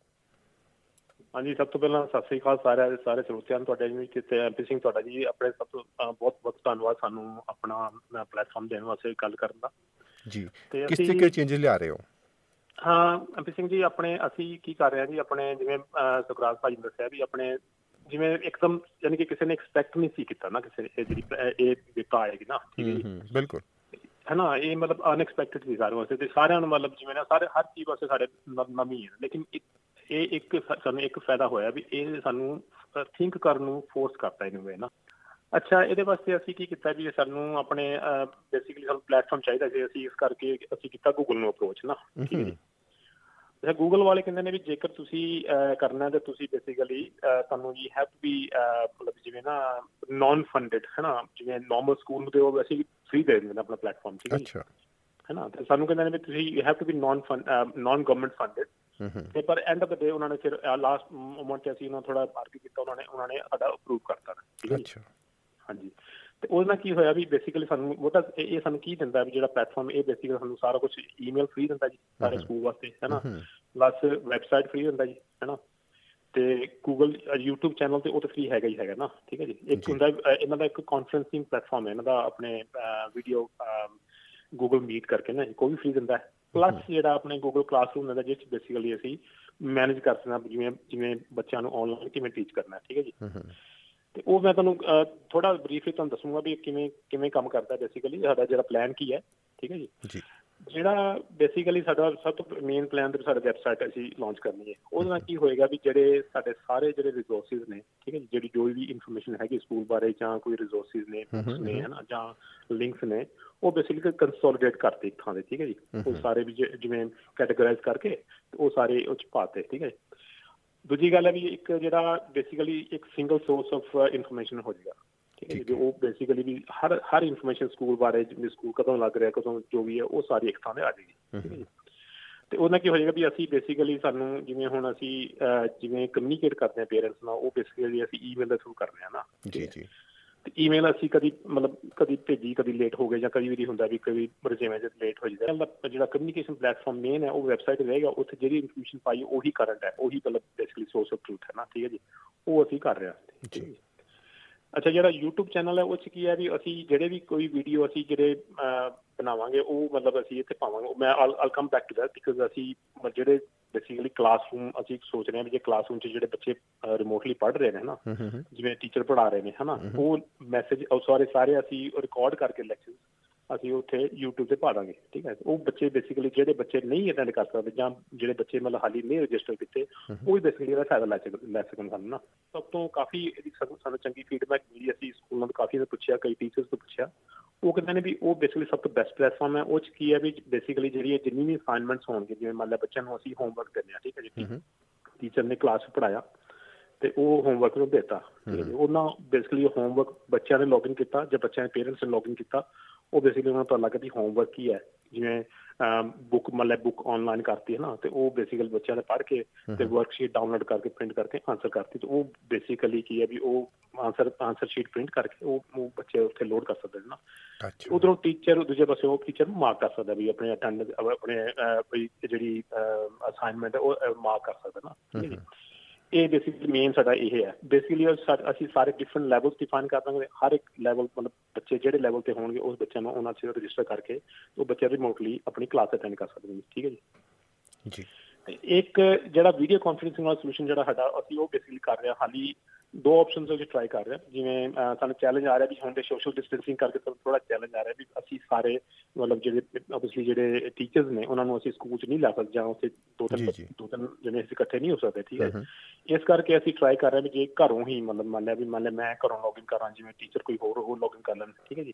ਹਾਂਜੀ ਸਭ ਤੋਂ ਪਹਿਲਾਂ ਸਤਿ ਸ੍ਰੀ ਅਕਾਲ ਸਾਰੇ ਸਾਰੇ ਸਰੋਤਿਆਂ ਨੂੰ ਤੁਹਾਡੇ ਜੀ ਤੇ ਐਮਪੀ ਸਿੰਘ ਤੁਹਾਡਾ ਜੀ ਆਪਣੇ ਸਭ ਤੋਂ ਬਹੁਤ ਬਹੁਤ ਧੰਨਵਾਦ ਸਾਨੂੰ ਆਪਣਾ ਪਲੇਟਫਾਰਮ ਦੇਣ ਵਾਸਤੇ ਗੱਲ ਕਰਨ ਦਾ। ਜੀ ਕਿਸ ਤਰੀਕੇ ਦੇ ਚੇਂਜਸ ਲਿਆ ਰਹੇ ਹੋ? ਹਾਂ ਐਮਪੀ ਸਿੰਘ ਜੀ ਆਪਣੇ ਅਸੀਂ ਕੀ ਕਰ ਰਹੇ ਹਾਂ ਜੀ ਆਪਣੇ ਜਿਵੇਂ ਸੁਖਰਾਜ ਭਾਜੀ ਨੇ ਦੱਸਿਆ ਵੀ ਆਪਣੇ ਜਿਵੇਂ ਇੱਕਦਮ ਯਾਨੀ ਕਿ ਕਿਸੇ ਨੇ ਐਕਸਪੈਕਟ ਨਹੀਂ ਸੀ ਕੀਤਾ ਨਾ ਕਿਸੇ ਇਹ ਜਿਹੜੀ ਇਹ ਵਿਪਤਾ ਆਏਗੀ ਨਾ। ਠੀਕ ਹੈ ਜੀ ਬਿਲਕੁਲ। ਹੈ ਨਾ, ਇਹ ਮਤਲਬ ਅਨਐਕਸਪੈਕਟਡ ਸੀ ਸਾਰੇ ਵਾਸਤੇ ਤੇ ਸਾਰਿਆਂ ਨੂੰ ਮਤਲਬ ਜਿਵੇਂ ਨਾ ਸਾਰੇ, ਹਰ ਚੀਜ਼ ਵਾਸਤੇ ਸਾਡੇ ਨਵੀਂ ਹੈ। ਲੇਕਿਨ ਇਹ ਇੱਕ ਸਾਨੂੰ ਇੱਕ ਫਾਇਦਾ ਹੋਇਆ ਵੀ ਇਹ ਸਾਨੂੰ ਥਿੰਕ ਕਰਨ ਨੂੰ ਫੋਰਸ ਕਰਤਾ ਇਹਨੂੰ ਵੇ ਨਾ। ਅੱਛਾ, ਇਹਦੇ ਵਾਸਤੇ ਅਸੀਂ ਕੀ ਕੀਤਾ ਵੀ ਸਾਨੂੰ ਆਪਣੇ ਬੇਸਿਕਲੀ ਸਾਨੂੰ ਪਲੇਟਫਾਰਮ ਚਾਹੀਦਾ ਸੀ। ਅਸੀਂ ਇਸ ਕਰਕੇ ਅਸੀਂ ਕੀਤਾ ਗੂਗਲ ਨੂੰ ਅਪਰੋਚ ਨਾ। ਠੀਕ ਹੈ। ਜੀ ਗੂਗਲ ਵਾਲੇ ਕਹਿੰਦੇ ਨੇ ਵੀ ਜੇਕਰ ਤੁਸੀਂ ਕਰਨਾ ਤੇ ਤੁਸੀਂ ਬੇਸਿਕਲੀ ਤੁਹਾਨੂੰ ਜੀ ਹੈਵ ਟੂ ਬੀ ਮਤਲਬ ਜਿਵੇਂ ਨਾ ਨਾਨ ਫੰਡਡ ਹੈ ਨਾ ਜਿਵੇਂ ਨਾਰਮਲ ਸਕੂਲ ਨੂੰ ਤੇ ਉਹ ਅਸੀਂ ਫ੍ਰੀ ਦੇ ਦਿੰਦੇ ਨੇ ਆਪਣਾ ਪਲੇਟਫਾਰਮ ਠੀਕ ਹੈ ਅੱਛਾ। ਹੈ ਨਾ ਤੇ ਸਾਨੂੰ ਕਹਿੰਦੇ ਨੇ ਵੀ ਤੁਸੀਂ you have to be non non government funded ਤੇ ਪਰ ਐਂਡ ਆਫ ਦ ਡੇ ਉਹਨਾਂ ਨੇ ਫਿਰ ਲਾਸਟ ਮੋਮੈਂਟ ਤੇ ਅਸੀਂ ਉਹਨਾਂ ਥੋੜਾ ਆਰਗੂ ਕੀਤਾ ਉਹਨਾਂ ਨੇ ਉਹਨਾਂ ਨੇ ਸਾਡਾ ਅਪਰੂਵ ਕਰਤਾ। ਠੀਕ ਹੈ ਅੱਛਾ। ਹਾਂਜੀ। ਤੇ ਉਹਦੇ ਨਾਲ ਕੀ ਹੋਇਆ ਵੀ ਬੇਸਿਕਲੀ ਸਾਨੂੰ ਉਹ ਤਾਂ ਇਹ ਸਾਨੂੰ ਕੀ ਦਿੰਦਾ ਵੀ ਜਿਹੜਾ ਪਲੇਟਫਾਰਮ ਇਹ ਬੇਸਿਕਲੀ ਸਾਨੂੰ ਸਾਰਾ ਕੁਝ ਈਮੇਲ ਫ੍ਰੀ ਦਿੰਦਾ ਜੀ ਸਾਰੇ ਸਕੂਲ ਵਾਸਤੇ ਹੈ ਨਾ? ਪਲੱਸ ਵੈਬਸਾਈਟ ਫ੍ਰੀ ਦਿੰਦਾ ਜੀ ਹੈ ਨਾ? ਤੇ ਗੂਗਲ YouTube ਚੈਨਲ ਤੇ ਉਹ ਤਾਂ ਫ੍ਰੀ ਹੈਗਾ ਹੀ ਹੈਗਾ ਨਾ ਠੀਕ ਹੈ ਜੀ? ਇੱਕ ਹੁੰਦਾ ਇਹਨਾਂ ਦਾ ਇੱਕ ਕਾਨਫਰੈਂਸਿੰਗ ਪਲੇਟਫਾਰਮ ਹੈ ਇਹਨਾਂ ਦਾ ਆਪਣੇ ਵੀਡੀਓ ਗੂਗਲ ਮੀਟ ਕਰਕੇ ਨਾ ਕੋਈ ਵੀ ਫ੍ਰੀ ਦਿੰਦਾ ਹੈ। ਪਲੱਸ ਜਿਹੜਾ ਆਪਣੇ ਗੂਗਲ ਕਲਾਸਰੂਮ ਦਿੰਦਾ ਜਿਸ ਵਿੱਚ ਬੇਸਿਕਲੀ ਅਸੀਂ ਮੈਨੇਜ ਕਰ ਸਕਦੇ ਹਾਂ ਜਿਵੇਂ ਜਿਵੇਂ ਬੱਚਿਆਂ ਨੂੰ ਆਨਲਾਈਨ ਕਿਵੇਂ ਟੀਚ ਕਰਨਾ ਹੈ ਠੀਕ ਹੈ ਜੀ? ਤੇ ਉਹ ਮੈਂ ਤੁਹਾਨੂੰ ਥੋੜਾ ਬਰੀਫਲੀ ਤੁਹਾਨੂੰ ਦੱਸੂਗਾ ਵੀ ਕਿਵੇਂ ਕਿਵੇਂ ਕੰਮ ਕਰਦਾ ਬੇਸਿਕਲੀ ਸਾਡਾ ਜਿਹੜਾ ਪਲਾਨ ਕੀ ਹੈ ਠੀਕ ਹੈ ਜੀ? ਜੀ। ਜਿਹੜਾ ਬੇਸਿਕਲੀ ਸਾਡਾ ਸਭ ਤੋਂ ਮੇਨ ਪਲਾਨ ਤੇ ਸਾਡਾ ਵੈਬਸਾਈਟ ਅਸੀਂ ਲਾਂਚ ਕਰਨੀ ਹੈ। ਉਹਦੇ ਨਾਲ ਕੀ ਹੋਏਗਾ ਵੀ ਜਿਹੜੇ ਸਾਡੇ ਸਾਰੇ ਜਿਹੜੇ ਰਿਸੋਰਸਸ ਨੇ ਠੀਕ ਹੈ ਜਿਹੜੀ ਜੋ ਵੀ ਇਨਫੋਰਮੇਸ਼ਨ ਹੈਗੀ ਸਕੂਲ ਬਾਰੇ ਜਾਂ ਕੋਈ ਰਿਸੋਰਸਸ ਨੇ ਬੁੱਕਸ ਨੇ ਹਨਾ ਜਾਂ ਲਿੰਕਸ ਨੇ ਉਹ ਬੇਸਿਕਲੀ ਕੰਸੋਲੀਡੇਟ ਕਰਤੇ ਇੱਕ ਥਾਂ ਤੇ ਠੀਕ ਹੈ ਜੀ? ਉਹ ਸਾਰੇ ਵੀ ਜਿਵੇਂ ਕੈਟਾਗਰਾਈਜ਼ ਕਰਕੇ ਉਹ ਸਾਰੇ ਉਹ ਚ ਪਾਤੇ ਠੀਕ ਹੈ ਦੂਜੀ ਗੱਲ ਹੈ ਵੀ ਇੱਕ ਜਿਹੜਾ ਬੇਸਿਕਲੀ ਇੱਕ ਸਿੰਗਲ ਸੋਰਸ ਆਫ ਇਨਫੋਰਮੇਸ਼ਨ ਹੋ ਜਾਏਗਾ ਠੀਕ ਹੈ ਉਹ ਬੇਸਿਕਲੀ ਵੀ ਹਰ ਹਰ ਇਨਫੋਰਮੇਸ਼ਨ ਸਕੂਲ ਬਾਰੇ ਜਿਵੇਂ ਸਕੂਲ ਕਦੋਂ ਲੱਗ ਰਿਹਾ ਕਦੋਂ ਜੋ ਵੀ ਹੈ ਉਹ ਸਾਰੀ ਇੱਕ ਥਾਂ ਤੇ ਆ ਜਾਏਗੀ ਤੇ ਉਹਨਾਂ ਕੀ ਹੋ ਜਾਏਗਾ ਵੀ ਅਸੀਂ ਬੇਸਿਕਲੀ ਸਾਨੂੰ ਜਿਵੇਂ ਹੁਣ ਅਸੀਂ ਜਿਵੇਂ ਕਮਿਊਨੀਕੇਟ ਕਰਦੇ ਹਾਂ ਪੇਰੈਂਟਸ ਨਾਲ ਉਹ ਬੇਸਿਕਲੀ ਅਸੀਂ ਈਮੇਲ ਦੇ ਥਰੂ ਕਰਦੇ ਹਾਂ ਨਾ। ਜੀ ਜੀ। ਤੇ ਈਮੇਲ ਅਸੀਂ ਕਦੀ ਮਤਲਬ ਕਦੀ ਭੇਜੀ, ਕਦੀ ਲੇਟ ਹੋ ਗਏ ਜਾਂ ਕਦੀ ਵੀ ਹੁੰਦਾ ਵੀ ਕਦੀ ਰਜੇਵੇਂ ਜਦ ਲੇਟ ਹੋ ਜਾਂਦਾ ਜਿਹੜਾ ਕਮਿਊਨੀਕੇਸ਼ਨ ਪਲੇਟਫਾਰਮ ਮੇਨ ਹੈ, ਉਹ ਵੈਬਸਾਈਟ ਰਹੇਗਾ, ਉੱਥੇ ਜਿਹੜੀ ਇਨਫੋਰਮੇਸ਼ਨ ਪਾਈ, ਉਹੀ ਕਰੰਟ ਹੈ, ਉਹੀ ਮਤਲਬ ਬੇਸਿਕਲੀ ਸੋਰਸ ਆਫ ਟਰੂਥ ਹੈ ਨਾ, ਠੀਕ ਹੈ ਜੀ? ਉਹ ਅਸੀਂ ਕਰ ਰਹੇ ਹਾਂ। ਜੀ। ਅੱਛਾ ਜਿਹੜਾ YouTube ਚੈਨਲ ਹੈ ਉਹ ਚ ਕੀ ਹੈ ਵੀ ਅਸੀਂ ਜਿਹੜੇ ਵੀ ਕੋਈ ਵੀਡੀਓ ਅਸੀਂ ਜਿਹੜੇ ਬਣਾਵਾਂਗੇ ਉਹ ਮਤਲਬ ਅਸੀਂ ਇੱਥੇ ਪਾਵਾਂਗੇ। ਮੈਂ I'll come back to that because ਅਸੀਂ ਜਿਹੜੇ ਬੇਸਿਕਲੀ ਕਲਾਸਰੂਮ ਅਸੀਂ ਸੋਚ ਰਹੇ ਹਾਂ ਵੀ ਜੇ ਕਲਾਸਰੂਮ 'ਚ ਜਿਹੜੇ ਬੱਚੇ ਰਿਮੋਟਲੀ ਪੜ੍ਹ ਰਹੇ ਨੇ ਹਨਾ? ਜਿਵੇਂ ਟੀਚਰ ਪੜ੍ਹਾ ਰਹੇ ਨੇ ਹਨਾ? ਉਹ ਮੈਸੇਜ ਉਹ ਸਾਰੇ ਸਾਰੇ ਅਸੀਂ ਰਿਕਾਰਡ ਕਰਕੇ ਲੈਕਚਰ ਅਸੀਂ ਉੱਥੇ YouTube ਤੇ ਪਾ ਦਾਂਗੇ ਠੀਕ ਹੈ? ਉਹ ਬੱਚੇ ਬੇਸਿਕਲੀ ਜਿਹੜੇ ਬੱਚੇ ਨਹੀਂ ਅਟੈਂਡ ਕਰ ਸਕਦੇ ਜਾਂ ਜਿਹੜੇ ਬੱਚੇ ਮਤਲਬ ਹਾਲੀ ਨਹੀਂ ਰਜਿਸਟਰ ਕੀਤੇ ਉਹ ਵੀ ਬੇਸਿਕਲੀ ਇਹਦਾ ਫਾਇਦਾ ਲੈ ਸਕਣ ਸਾਨੂੰ ਨਾ। ਸਭ ਤੋਂ ਕਾਫੀ ਇਹਦੀ ਸਾਨੂੰ ਚੰਗੀ ਫੀਡਬੈਕ ਮਿਲੀ ਅਸੀਂ ਸਕੂਲਾਂ ਤੋਂ ਕਾਫੀ ਨੇ ਪੁੱਛਿਆ ਕਈ ਟੀਚਰਸ ਤੋਂ ਪੁੱਛਿਆ। ਉਹ ਕਹਿੰਦੇ ਨੇ ਵੀ ਉਹ ਬੇਸਿਕਲੀ ਸਭ ਤੋਂ ਬੈਸਟ ਪਲੇਟਫਾਰਮ ਹੈ ਉਹ ਚ ਕੀ ਹੈ ਵੀ ਬੇਸਿਕਲੀ ਜਿਹੜੀ ਜਿੰਨੀ ਵੀ ਅਸਾਈਨਮੈਂਟਸ ਹੋਣਗੇ ਜਿਵੇਂ ਮੰਨ ਲਿਆ ਬੱਚਿਆਂ ਨੂੰ ਅਸੀਂ ਹੋਮਵਰਕ ਕਰਨੇ ਆ ਠੀਕ ਹੈ ਜੀ? ਟੀਚਰ ਨੇ ਕਲਾਸ ਪੜਾਇਆ ਤੇ ਉਹ ਹੋਮਵਰਕ ਨੂੰ ਦਿੱਤਾ ਹੈ ਉਹਨਾਂ ਬੇਸਿਕਲੀ ਹੋਮਵਰਕ ਬੱਚਿਆਂ ਨੇ ਲੌਗਇਨ ਕੀਤਾ ਜਾਂ ਬੱਚਿਆਂ ਦੇ ਪੇਰੈਂਟਸ ਨੇ ਲੌਗਇਨ ਕੀਤਾ। ਉਹ ਬੇਸਿਕਲੀ ਉਹਨਾਂ ਨੂੰ ਪਤਾ ਲੱਗਾ ਕਿ ਹੋਮਵਰਕ ਕੀ ਹੈ। ਜਿਵੇਂ ਬੁੱਕ ਮਤਲਬ ਬੁੱਕ ਆਨਲਾਈਨ ਕਰਤੀ ਹੈ ਨਾ ਤੇ ਉਹ ਬੇਸਿਕਲੀ ਬੱਚਿਆਂ ਨੇ ਪੜ੍ਹ ਕੇ ਤੇ ਵਰਕਸ਼ੀਟ ਡਾਊਨਲੋਡ ਕਰਕੇ ਪ੍ਰਿੰਟ ਕਰਕੇ ਆਨਸਰ ਕਰਤੀ। ਤੇ ਉਹ ਬੇਸਿਕਲੀ ਕੀ ਹੈ ਵੀ ਉਹ ਆਨਸਰ ਆਨਸਰ ਸ਼ੀਟ ਪ੍ਰਿੰਟ ਕਰਕੇ ਉਹ ਬੱਚੇ ਉੱਥੇ ਲੋਡ ਕਰ ਸਕਦੇ ਨੇ ਨਾ। ਅੱਛਾ। ਉਧਰੋਂ ਟੀਚਰ ਦੂਜੇ ਪਾਸੇ ਉਹ ਟੀਚਰ ਨੂੰ ਮਾਰਕ ਕਰ ਸਕਦਾ ਵੀ ਆਪਣੇ ਅਟੈਂਡ ਆਪਣੇ ਜਿਹੜੀ ਅਸਾਈਨਮੈਂਟ ਉਹ ਮਾਰਕ ਕਰ ਸਕਦਾ ਨਾ। ਇਹ ਬੇਸਿਕਲੀ ਮੇਨ ਸਾਡਾ ਇਹ ਹੈ। ਬੇਸਿਕਲੀ ਅਸੀਂ ਸਾਰੇ ਡਿਫਰੈਂਟ ਲੈਵਲਸ ਡਿਫਾਈਨ ਕਰ ਦਾਂਗੇ। ਹਰ ਇੱਕ ਲੈਵਲ ਮਤਲਬ ਬੱਚੇ ਜਿਹੜੇ ਲੈਵਲ ਤੇ ਹੋਣਗੇ ਉਸ ਬੱਚਿਆਂ ਨੂੰ ਉਹਨਾਂ 'ਚ ਰਜਿਸਟਰ ਕਰਕੇ ਉਹ ਬੱਚੇ ਰਿਮੋਟਲੀ ਆਪਣੀ ਕਲਾਸ ਅਟੈਂਡ ਕਰ ਸਕਦੇ ਨੇ। ਠੀਕ ਹੈ ਜੀ? ਜੀ। ਇੱਕ ਜਿਹੜਾ ਵੀਡੀਓ ਕਾਨਫਰੈਂਸਿੰਗ ਵਾਲਾ ਸੋਲੂਸ਼ਨ ਜਿਹੜਾ ਸਾਡਾ ਅਸੀਂ ਉਹ ਬੇਸਿਕਲੀ ਕਰ ਰਹੇ ਹਾਂ। ਹਾਲੀ ਦੋ ਆਪਸ਼ਨਸ ਅਸੀਂ ਟਰਾਈ ਕਰ ਰਹੇ ਹਾਂ। ਜਿਵੇਂ ਸਾਨੂੰ ਚੈਲੰਜ ਆ ਰਿਹਾ ਵੀ ਹੁਣ ਦੇ ਸੋਸ਼ਲ ਡਿਸਟੈਂਸਿੰਗ ਕਰਕੇ ਸਾਨੂੰ ਥੋੜਾ ਚੈਲੰਜ ਆ ਰਿਹਾ ਵੀ ਅਸੀਂ ਸਾਰੇ ਮਤਲਬ ਜਿਹੜੇ ਆਬਵੀਅਸਲੀ ਜਿਹੜੇ ਟੀਚਰਸ ਨੇ ਉਹਨਾਂ ਨੂੰ ਅਸੀਂ ਸਕੂਲ 'ਚ ਨਹੀਂ ਲਾ ਸਕਦੇ ਜਾਂ ਉੱਥੇ ਦੋ ਤਿੰਨ। ਦੋ ਤਿੰਨ ਜਿਵੇਂ ਅਸੀਂ ਇਕੱਠੇ ਨਹੀਂ ਹੋ ਸਕਦੇ ਠੀਕ ਹੈ ਇਸ ਕਰਕੇ ਅਸੀਂ ਟਰਾਈ ਕਰ ਰਹੇ ਹਾਂ ਵੀ ਜੇ ਘਰੋਂ ਹੀ ਮਤਲਬ ਮੰਨ ਲਿਆ ਵੀ ਮੰਨ ਲਿਆ ਮੈਂ ਘਰੋਂ ਲੌਗਇਨ ਕਰਾਂ ਜਿਵੇਂ ਟੀਚਰ ਕੋਈ ਹੋਰ ਉਹ ਲੌਗਇਨ ਕਰ ਲੈਣ ਠੀਕ ਹੈ ਜੀ।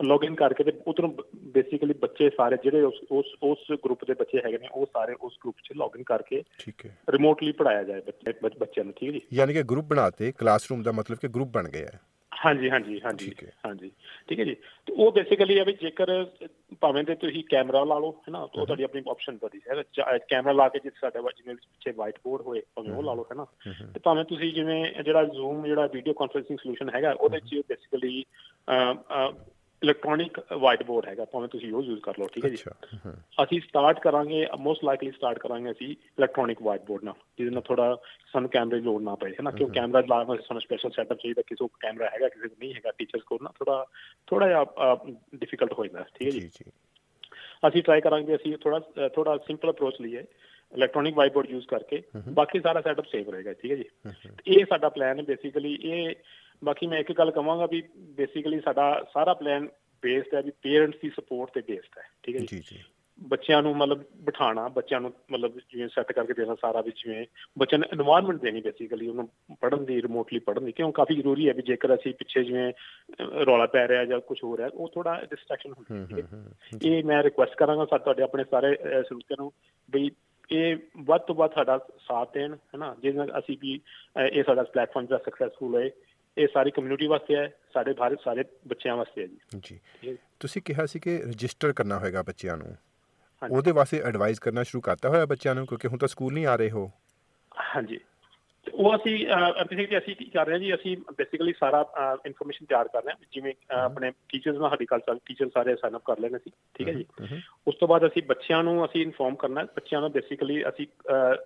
ਲੌਗਇਨ ਕਰਕੇ ਤੇ ਉਧਰੋਂ ਬੇਸਿਕਲੀ ਬੱਚੇ ਸਾਰੇ ਜਿਹੜੇ ਉਸ ਉਸ ਉਸ ਗਰੁੱਪ ਦੇ ਬੱਚੇ ਹੈਗੇ ਨੇ ਉਹ ਸਾਰੇ ਉਸ ਗਰੁੱਪ 'ਚ ਲੌਗਇਨ ਕਰਕੇ ਠੀਕ ਹੈ। ਰਿਮੋਟਲੀ ਪੜਾਇਆ ਜਾਏ ਬੱਚੇ ਬੱਚ- ਬੱਚਿਆਂ ਨੂੰ ਠੀਕ ਹੈ ਜੀ? ਯਾਨੀ ਕਿ ਗਰੁੱਪ ਬਣਾਤੇ ਕਲਾਸਰੂਮ ਦਾ ਮਤਲਬ ਕਿ ਗਰੁੱਪ ਬਣ ਗਿਆ ਹੈ ਹਾਂਜੀ ਹਾਂਜੀ ਹਾਂਜੀ। ਹਾਂਜੀ ਠੀਕ ਹੈ ਜੀ। ਤੇ ਉਹ ਬੇਸਿਕਲੀ ਹੈ ਵੀ ਜੇਕਰ ਭਾਵੇਂ ਤੇ ਤੁਸੀਂ ਕੈਮਰਾ ਲਾ ਲਓ ਹੈ ਨਾ ਉਹ ਤੁਹਾਡੀ ਆਪਣੀ ਆਪਸ਼ਨ ਬਦੀ ਹੈ। ਕੈਮਰਾ ਲਾ ਕੇ ਜਿੱਥੇ ਸਾਡਾ ਜਿਵੇਂ ਪਿੱਛੇ ਵਾਈਟ ਬੋਰਡ ਹੋਏ ਭਾਵੇਂ ਉਹ ਲਾ ਲਓ ਹੈ ਨਾ। ਤੇ ਭਾਵੇਂ ਤੁਸੀਂ ਜਿਵੇਂ ਜਿਹੜਾ ਜ਼ੂਮ ਜਿਹੜਾ ਵੀਡੀਓ ਕਾਨਫਰੈਂਸਿੰਗ ਸੋਲੂਸ਼ਨ ਹੈਗਾ ਉਹਦੇ ਚ ਬੇਸਿਕਲੀ ਇਲੈਕਟ੍ਰੋਨਿਕ ਵਾਈਟ ਬੋਰਡ ਹੈਗਾ ਭਾਵੇਂ ਤੁਸੀਂ ਉਹ ਯੂਜ਼ ਕਰ ਲਓ ਠੀਕ ਹੈ ਜੀ। ਅੱਛਾ ਹਮ, ਅਸੀਂ ਸਟਾਰਟ ਕਰਾਂਗੇ ਮੋਸਟ ਲਾਈਕਲੀ ਸਟਾਰਟ ਕਰਾਂਗੇ ਅਸੀਂ ਇਲੈਕਟ੍ਰੋਨਿਕ ਵਾਈਟ ਬੋਰਡ ਨਾਲ ਜਿਹਦੇ ਨਾਲ ਥੋੜਾ ਸਾਨੂੰ ਕੈਮਰੇ ਦੀ ਲੋੜ ਨਾ ਪਏ ਹੈ ਨਾ? ਕਿਉਂ ਕੈਮਰਾ ਲਾਉਣ ਵਾਸਤੇ ਸਾਨੂੰ ਸਪੈਸ਼ਲ ਸੈਟਅਪ ਚਾਹੀਦਾ ਕਿਸੇ ਕੋਲ ਕੈਮਰਾ ਹੈਗਾ ਕਿਸੇ ਕੋਲ ਨਹੀਂ ਹੈਗਾ ਟੀਚਰਸ ਕੋਲ ਨਾ ਥੋੜਾ ਥੋੜਾ ਜਿਹਾ ਡਿਫਿਕਲਟ ਹੋ ਜਾਂਦਾ ਠੀਕ ਹੈ ਜੀ। ਜੀ ਜੀ। ਅਸੀਂ ਟਰਾਈ ਕਰਾਂਗੇ ਅਸੀਂ ਥੋੜਾ ਥੋੜਾ ਸਿੰਪਲ ਅਪਰੋਚ ਲਈਏ ਇਲੈਕਟ੍ਰੋਨਿਕ ਵਾਈਟ ਬੋਰਡ ਯੂਜ਼ ਕਰਕੇ ਬਾਕੀ ਸਾਰਾ ਸੈਟਅਪ ਸੇਵ ਰਹੇਗਾ ਠੀਕ ਹੈ ਜੀ। ਤੇ ਇਹ ਸਾਡਾ ਪਲਾਨ ਹੈ ਬੇਸਿਕਲੀ ਇਹ ਬਾਕੀ ਮੈਂ ਇੱਕ ਗੱਲ ਕਹਾਂਗਾ ਵੀ ਬੇਸਿਕਲੀ ਸਾਡਾ ਸਾਰਾ ਪਲਾਨ ਬੇਸਡ ਹੈ ਵੀ ਪੇਰੈਂਟਸ ਦੀ ਸਪੋਰਟ ਤੇ ਬੇਸਡ ਹੈ ਠੀਕ ਹੈ ਜੀ? ਜੀ ਬੱਚਿਆਂ ਨੂੰ ਮਤਲਬ ਬਿਠਾਣਾ ਬੱਚਿਆਂ ਨੂੰ ਮਤਲਬ ਜਿਵੇਂ ਸੈੱਟ ਕਰਕੇ ਦੇਣਾ ਸਾਰਾ ਵਿੱਚ ਜਿਵੇਂ ਬੱਚਿਆਂ ਨੂੰ এনवायरमेंट ਦੇਣੀ ਬੇਸਿਕਲੀ ਉਹਨੂੰ ਪੜਨ ਦੀ ਰਿਮੋਟਲੀ ਪੜਨ ਦੀ ਕਿਉਂ ਕਾਫੀ ਜ਼ਰੂਰੀ ਹੈ ਵੀ ਜੇਕਰ ਅਸੀਂ ਪਿੱਛੇ ਜਿਵੇਂ ਰੌਲਾ ਪੈ ਰਿਹਾ ਜਾਂ ਕੁਝ ਹੋ ਰਿਹਾ ਉਹ ਥੋੜਾ ਡਿਸਟਰੈਕਸ਼ਨ ਹੁੰਦੀ ਹੈ ਇਹ ਮੈਂ ਰਿਕੁਐਸਟ ਕਰਾਂਗਾ ਸਾ ਤੁਹਾਡੇ ਆਪਣੇ ਸਾਰੇ ਸਰੋਤਿਆਂ ਨੂੰ ਵੀ ਇਹ ਵੱਧ ਤੋਂ ਵੱਧ ਸਾਡਾ ਸਾਥ ਦੇਣ ਹੈਨਾ? ਜਿਹਦੇ ਨਾਲ ਅਸੀਂ ਵੀ ਇਹ ਸਾਡਾ ਪਲੇਟਫਾਰਮ ਜਿਹੜਾ ਸਕਸੈਸਫੁਲ ਹੋਏ ਇਹ ਸਾਰੀ ਕਮਿਊਨਿਟੀ ਵਾਸਤੇ ਹੈ ਸਾਡੇ ਸਾਰੇ ਸਾਰੇ ਬੱਚਿਆਂ ਵਾਸਤੇ ਹੈ ਜੀ ਜੀ। ਤੁਸੀਂ ਕਿਹਾ ਸੀ ਕਿ ਰਜਿਸਟਰ ਕਰਨਾ ਹੋਏਗਾ ਬੱਚਿਆਂ ਨੂੰ। ਉਹਦੇ ਵਾਸਤੇ ਐਡਵਾਈਸ ਕਰਨਾ ਸ਼ੁਰੂ ਕਰਤਾ ਹੋਇਆ ਬੱਚਿਆਂ ਨੂੰ ਕਿਉਂਕਿ ਹੁਣ ਤਾਂ ਸਕੂਲ ਨਹੀਂ ਆ ਰਹੇ ਹੋ ਹਾਂਜੀ ਉਹ ਅਸੀਂ ਬੇਸਿਕਲੀ ਅਸੀਂ ਕੀ ਕਰ ਰਹੇ ਹਾਂ ਜੀ ਅਸੀਂ ਬੇਸਿਕਲੀ ਸਾਰਾ ਇਨਫੋਰਮੇਸ਼ਨ ਤਿਆਰ ਕਰ ਰਹੇ ਹਾਂ ਜਿਵੇਂ ਆਪਣੇ ਟੀਚਰਸ ਨਾਲ ਸਾਡੀ ਚੱਲ ਟੀਚਰ ਸਾਰੇ ਸਾਈਨ ਅਪ ਕਰ ਲੈਣੇ ਸੀ ਠੀਕ ਹੈ ਜੀ? ਉਸ ਤੋਂ ਬਾਅਦ ਅਸੀਂ ਬੱਚਿਆਂ ਨੂੰ ਅਸੀਂ ਇਨਫੋਰਮ ਕਰਨਾ ਹੈ। ਬੱਚਿਆਂ ਨੂੰ ਬੇਸਿਕਲੀ ਅਸੀਂ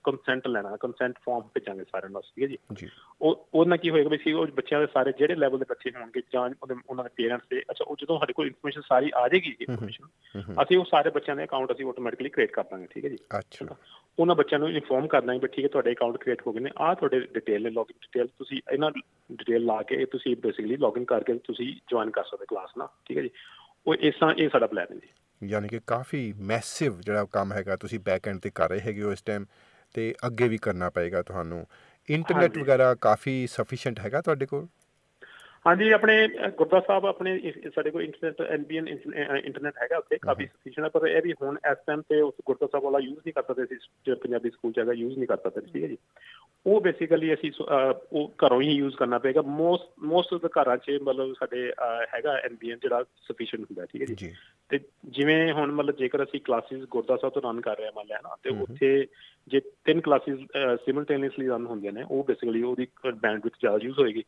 ਕੰਸੈਂਟ ਲੈਣਾ ਕੰਸੈਂਟ ਫਾਰਮ ਭੇਜਾਂਗੇ ਸਾਰਿਆਂ ਨੂੰ ਠੀਕ ਹੈ ਜੀ? ਉਹ ਉਹ ਨਾਲ ਕੀ ਹੋਏਗਾ ਵੀ ਸੀ ਉਹ ਬੱਚਿਆਂ ਦੇ ਸਾਰੇ ਜਿਹੜੇ ਲੈਵਲ ਦੇ ਬੱਚੇ ਹੋਣਗੇ ਜਾਂ ਉਹਨਾਂ ਦੇ ਪੇਰੈਂਟਸ ਦੇ ਅੱਛਾ ਉਹ ਜਦੋਂ ਸਾਡੇ ਕੋਲ ਇਨਫੋਰਮੇਸ਼ਨ ਸਾਰੀ ਆ ਜਾਏਗੀ ਇਨਫੋਰਮੇਸ਼ਨ ਅਸੀਂ ਉਹ ਸਾਰੇ ਬੱਚਿਆਂ ਦੇ ਅਕਾਊਂਟ ਅਸੀਂ ਆਟੋਮੈਟਿਕਲੀ ਕ੍ਰੀਏਟ ਕਰ ਦਾਂਗੇ ਠੀਕ ਹੈ ਜੀ? ਅੱਛਾ। ਉਹਨਾਂ ਬੱਚਿਆਂ ਨੂੰ ਇਨਫੋਰਮ ਕਰਨਾ ਹੈ ਵੀ ਠੀਕ ਹੈ ਤੁਹਾਡੇ ਅਕਾਊਂਟ ਕ੍ਰੀਏਟ ਹੋ ਗਏ ਨੇ ਆਹ ਤੁਹਾਡੇ ਡਿਟੇਲ ਨੇ ਲੌਗਇਨ ਡਿਟੇਲ ਤੁਸੀਂ ਇਹਨਾਂ ਡਿਟੇਲ ਲਾ ਕੇ ਤੁਸੀਂ ਬੇਸਿਕਲੀ ਲੌਗਇਨ ਕਰਕੇ ਤੁਸੀਂ ਜੁਆਇਨ ਕਰ ਸਕਦੇ ਕਲਾਸ ਨਾ ਠੀਕ ਹੈ ਜੀ? ਉਹ ਇਸ ਇਹ ਸਾਡਾ ਪਲਾਨ ਹੈ ਜੀ। ਯਾਨੀ ਕਿ ਕਾਫੀ ਮੈਸਿਵ ਜਿਹੜਾ ਕੰਮ ਹੈਗਾ ਤੁਸੀਂ ਬੈਕ ਐਂਡ ਤੇ ਕਰ ਰਹੇ ਹੈਗੇ ਹੋ ਇਸ ਟਾਈਮ ਤੇ ਅੱਗੇ ਵੀ ਕਰਨਾ ਪਏਗਾ ਤੁਹਾਨੂੰ। ਇੰਟਰਨੈਟ। ਵਗੈਰਾ ਕਾਫੀ ਸਫੀਸ਼ੀਐਂਟ ਹੈਗਾ ਤੁਹਾਡੇ ਕੋਲ? ਹਾਂਜੀ ਆਪਣੇ ਅ, ਗੁਰਦੁਆਰਾ ਸਾਹਿਬ ਆਪਣੇ ਸਾਡੇ ਕੋਲ ਇੰਟਰਨੈਟ ਐਨਬੀਐਨ ਇੰਟਰਨੈਟ ਹੈਗਾ ਉੱਥੇ ਕਾਫੀ ਸਫੀਸ਼ੀਐਂਟ ਪਰ ਇਹ ਵੀ ਹੁਣ ਇਸ ਟਾਈਮ ਤੇ ਉਸ ਗੁਰਦੁਆਰਾ ਸਾਹਿਬ ਵਾਲਾ ਯੂਜ਼ ਨਹੀਂ ਕਰ ਸਕਦੇ ਸੀ ਜੋ ਪੰਜਾਬੀ ਸਕੂਲ ਚ ਹੈਗਾ ਯੂਜ਼ ਨਹੀਂ ਕਰ ਸਕਦੇ ਠੀਕ ਹੈ ਜੀ। ਉਹ ਬੇਸਿਕਲੀ ਅਸੀਂ ਉਹ ਘਰੋਂ ਹੀ ਯੂਜ਼ ਕਰਨਾ ਪਏਗਾ। ਮੋਸਟ ਮੋਸਟ ਆਫ ਦਾ ਘਰਾਂ 'ਚ ਮਤਲਬ ਸਾਡੇ ਹੈਗਾ ਐਨਬੀਐਨ ਜਿਹੜਾ ਸਫੀਸ਼ੀਐਂਟ ਹੁੰਦਾ ਠੀਕ ਹੈ ਜੀ। ਜੀ। ਤੇ ਜਿਵੇਂ ਹੁਣ ਮਤਲਬ ਜੇਕਰ ਅਸੀਂ ਕਲਾਸਿਸ ਗੁਰਦਾ ਸਾਹਿਬ ਤੋਂ ਰਨ ਕਰ ਰਹੇ ਹਾਂ ਮੰਨ ਲਿਆ ਨਾ ਤੇ ਉੱਥੇ ਜੇ ਤਿੰਨ ਕਲਾਸਿਸ ਸਿਮਲਟੇਨੀਅਸਲੀ ਰਨ ਹੁੰਦੀਆਂ ਨੇ ਉਹ ਬੇਸਿਕਲੀ ਉਹਦੀ ਬੈਂਡਵਿਡਥ ਜ਼ਿਆਦਾ ਯੂਜ਼ ਹੋਏਗੀ।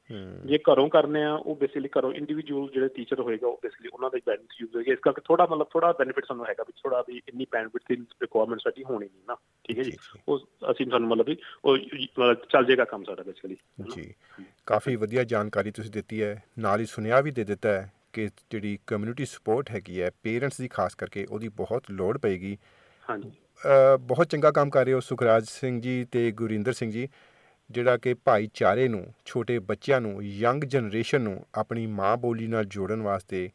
ਜੇ ਘਰੋਂ ਕਰਨੇ ਆ ਉਹ ਬੇਸਿਕਲੀ ਘਰੋਂ ਇੰਡੀਵਿਜੂਅਲ ਜਿਹੜੇ ਟੀਚਰ ਹੋਏਗਾ ਉਹ ਬੇਸਿਕਲੀ ਉਹਨਾਂ ਦਾ ਬੈਂਡਵਿਡਥ ਯੂਜ਼ ਹੋਏਗਾ। ਇਸ ਕਰਕੇ ਥੋੜਾ ਮਤਲਬ ਥੋੜਾ ਬੈਨੀਫਿਟ ਸਾਨੂੰ ਹੈਗਾ ਵੀ ਥੋੜਾ ਵੀ ਇੰਨੀ ਬੈਂਡਵਿਡਥ ਦੀ ਰਿਕੁਆਇਰਮੈਂਟ ਸਾਡੀ ਹੋਣੀ ਨਹੀਂ ਨਾ। ਠੀਕ ਹੈ ਜੀ। ਉਹ ਅਸੀਂ ਸਾਨੂੰ ਮਤਲਬ ਵੀ ਉਹ ਚੱਲ ਜਾਏਗਾ ਕੰਮ ਸਾਡਾ ਬੇਸਿਕਲੀ ਜੀ। ਕਾਫੀ ਵਧੀਆ ਜਾਣਕਾਰੀ ਤੁਸੀਂ ਦਿੱਤੀ ਹੈ। ਨਾਲ ਹੀ ਸੁਨੇਹਾ ਵੀ ਦੇ ਦਿੱਤਾ ਹੈ ਕਿ ਜਿਹੜੀ ਕਮਿਊਨਿਟੀ ਸਪੋਰਟ ਹੈਗੀ ਹੈ ਪੇਰੈਂਟਸ ਦੀ ਖਾਸ ਕਰਕੇ ਉਹਦੀ ਬਹੁਤ ਲੋੜ ਪਏਗੀ। ਹਾਂਜੀ। ਬਹੁਤ ਚੰਗਾ ਕੰਮ ਕਰ ਰਹੇ ਹੋ ਸੁਖਰਾਜ ਸਿੰਘ ਜੀ ਤੇ ਗੁਰਿੰਦਰ ਸਿੰਘ ਜੀ ਜਿਹੜਾ ਕਿ ਭਾਈਚਾਰੇ ਨੂੰ ਛੋਟੇ ਬੱਚਿਆਂ ਨੂੰ ਯੰਗ ਜਨਰੇਸ਼ਨ ਨੂੰ ਆਪਣੀ ਮਾਂ ਬੋਲੀ ਨਾਲ ਜੋੜਨ ਵਾਸਤੇ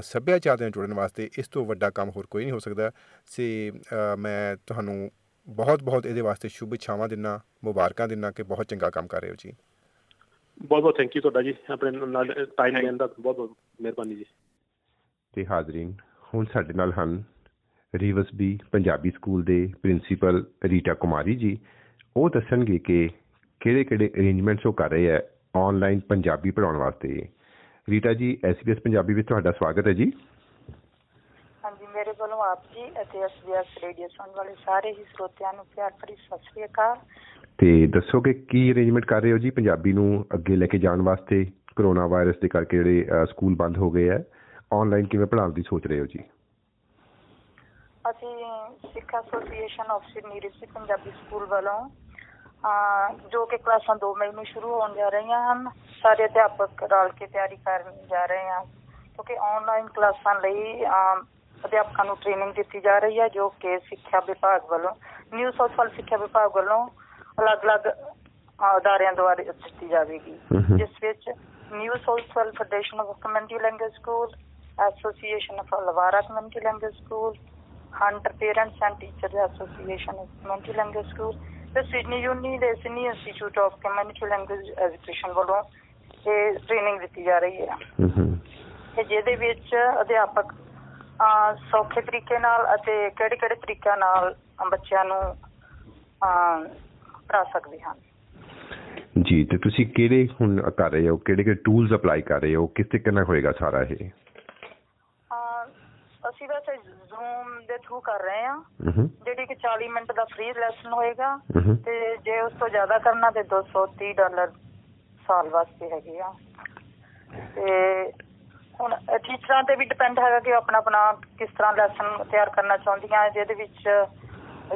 ਸੱਭਿਆਚਾਰ ਨਾਲ ਜੋੜਨ ਵਾਸਤੇ ਇਸ ਤੋਂ ਵੱਡਾ ਕੰਮ ਹੋਰ ਕੋਈ ਨਹੀਂ ਹੋ ਸਕਦਾ। ਸੇ ਮੈਂ ਤੁਹਾਨੂੰ ਬਹੁਤ ਬਹੁਤ ਇਹਦੇ ਵਾਸਤੇ ਸ਼ੁਭ ਇੱਛਾਵਾਂ ਦਿੰਦਾ ਮੁਬਾਰਕਾਂ ਦਿੰਦਾ ਕਿ ਬਹੁਤ ਚੰਗਾ ਕੰਮ ਕਰ ਰਹੇ ਹੋ ਜੀ। ਬਹੁਤ ਬਹੁਤ ਥੈਂਕ ਯੂ ਤੁਹਾਡਾ ਜੀ ਆਪਣੇ ਨਾਲ ਟਾਈਮ ਦੇਣ ਦਾ ਬਹੁਤ ਬਹੁਤ ਮਿਹਰਬਾਨੀ ਜੀ। ਤੇ ਹਾਜ਼ਰੀਨ ਹੁਣ ਸਾਡੇ ਨਾਲ ਹਨ ਰੀਵਸ ਬੀ ਪੰਜਾਬੀ ਸਕੂਲ ਦੇ ਪ੍ਰਿੰਸੀਪਲ ਰੀਟਾ ਕੁਮਾਰੀ ਜੀ ਉਹ ਦੱਸਣਗੇ ਕਿ ਕਿਹੜੇ-ਕਿਹੜੇ ਅਰੇਂਜਮੈਂਟਸ ਉਹ ਕਰ ਰਹੇ ਹੈ ਆਨਲਾਈਨ ਪੰਜਾਬੀ ਪੜਾਉਣ ਵਾਸਤੇ। ਰੀਟਾ ਜੀ ਐਸਬੀਐਸ ਪੰਜਾਬੀ ਵਿੱਚ ਤੁਹਾਡਾ ਸਵਾਗਤ ਹੈ ਜੀ। ਹਾਂਜੀ ਮੇਰੇ ਵੱਲੋਂ ਆਪ ਜੀ ਅਤੇ ਐਸਬੀਐਸ ਰੇਡੀਓ ਸੁਣਨ ਵਾਲੇ ਸਾਰੇ ਹੀ ਸਰੋਤਿਆਂ ਨੂੰ ਪਿਆਰ ਭਰੀ ਸਤਿ ਸ੍ਰੀ ਅਕਾਲ। ਤੇ ਦੱਸੋ ਕਿ ਕੀ ਅਰੇਂਜਮੈਂਟ ਕਰ ਰਹੇ ਹੋ ਜੀ ਪੰਜਾਬੀ ਨੂੰ ਅੱਗੇ ਲੈ ਕੇ ਜਾਣ ਵਾਸਤੇ? ਕਰੋਨਾ ਵਾਇਰਸ ਦੇ ਕਰਕੇ ਜਿਹੜੇ ਸਕੂਲ ਬੰਦ ਹੋ ਗਏ ਹੈ। ਆਨਲਾਈਨ ਕਿਵੇਂ ਪੜਾਉਣ ਦੀ ਸੋਚ ਰਹੇ ਹੋ ਜੀ? ਅਸੀਂ Sikh association of Sydney Rishi Punjabi school ਵੱਲੋਂ ਜੋ ਕਿ ਕਲਾਸਾਂ 2 ਮਈ ਨੂੰ ਸ਼ੁਰੂ ਹੋਣ ਜਾ ਰਹੀਆਂ ਹਨ ਸਾਰੇ ਅਧਿਆਪਕ ਰਲ ਕੇ ਤਿਆਰੀ ਕਰਨ ਜਾ ਰਹੇ ਹਾਂ ਕਿਉਂਕਿ ਆਨਲਾਈਨ ਕਲਾਸਾਂ ਲਈ ਅਧਿਆਪਕਾਂ ਨੂੰ ਟ੍ਰੇਨਿੰਗ ਦਿੱਤੀ ਜਾ ਰਹੀ ਹੈ ਜੋ ਕਿ ਸਿੱਖਿਆ ਵਿਭਾਗ ਵੱਲੋਂ ਨਿਊ ਸਾਊਥ ਵਾਲ ਸਿੱਖਿਆ ਵਿਭਾਗ ਵੱਲੋਂ ਅਲੱਗ-ਅਲੱਗ ਅਦਾਰਿਆਂ ਦੁਆਰਾ ਦਿੱਤੀ ਜਾਵੇਗੀ। ਜਿਸ ਵਿੱਚ new social federation of community language school association of Illawarra community language school Hunter parents and teachers association of community language school ਤੇ ਸਿਡਨੀ ਯੂਨੀ ਦੇ Sydney institute of community language education ਵੱਲੋਂ ਇਹ ਟ੍ਰੇਨਿੰਗ ਦਿੱਤੀ ਜਾ ਰਹੀ ਹੈ। ਤੇ ਜਿਹਦੇ ਵਿੱਚ ਅਧਿਆਪਕ ਸੌਖੇ ਤਰੀਕੇ ਨਾਲ ਅਤੇ ਕਿਹੜੇ ਕਿਹੜੇ ਤਰੀਕਿਆਂ ਨਾਲ ਬੱਚਿਆਂ ਨੂੰ ਪੜ੍ਹਾ ਸਕਦੇ ਹਨ। ਜੀ ਤੇ ਤੁਸੀਂ ਕਿਹੜੇ ਹੁਣ ਕਰ ਰਹੇ ਹੋ? ਕਿਹੜੇ ਕਿਹੜੇ ਟੂਲਸ ਅਪਲਾਈ ਕਰ ਰਹੇ ਹੋ? ਕਿਸ ਤਰੀਕੇ ਨਾਲ ਹੋਏਗਾ ਸਾਰਾ ਇਹ? ਅਸੀਂ ਵੈਸੇ ਜ਼ੂਮ ਦੇ ਥਰੂ ਕਰ ਰਹੇ ਹਾਂ। ਜਿਹੜੀ ਕਿ 40 ਮਿੰਟ ਦਾ ਫ੍ਰੀ ਲੈਸਨ ਹੋਏਗਾ। ਤੇ ਜੇ ਉਸ ਤੋਂ ਜ਼ਿਆਦਾ ਕਰਨਾ ਤੇ 230 ਡਾਲਰ ਸਾਲ ਵਾਸਤੇ ਹੈਗੇ ਆ। ਤੇ ਹੁਣ ਟੀਚਰਾਂ ਤੇ ਵੀ ਡਿਪੈਂਡ ਹੈਗਾ ਕਿ ਆਪਣਾ ਆਪਣਾ ਕਿਸ ਤਰ੍ਹਾਂ ਲੈਸਨ ਤਿਆਰ ਕਰਨਾ ਚਾਹੁੰਦੀਆਂ ਜਿਹਦੇ ਵਿੱਚ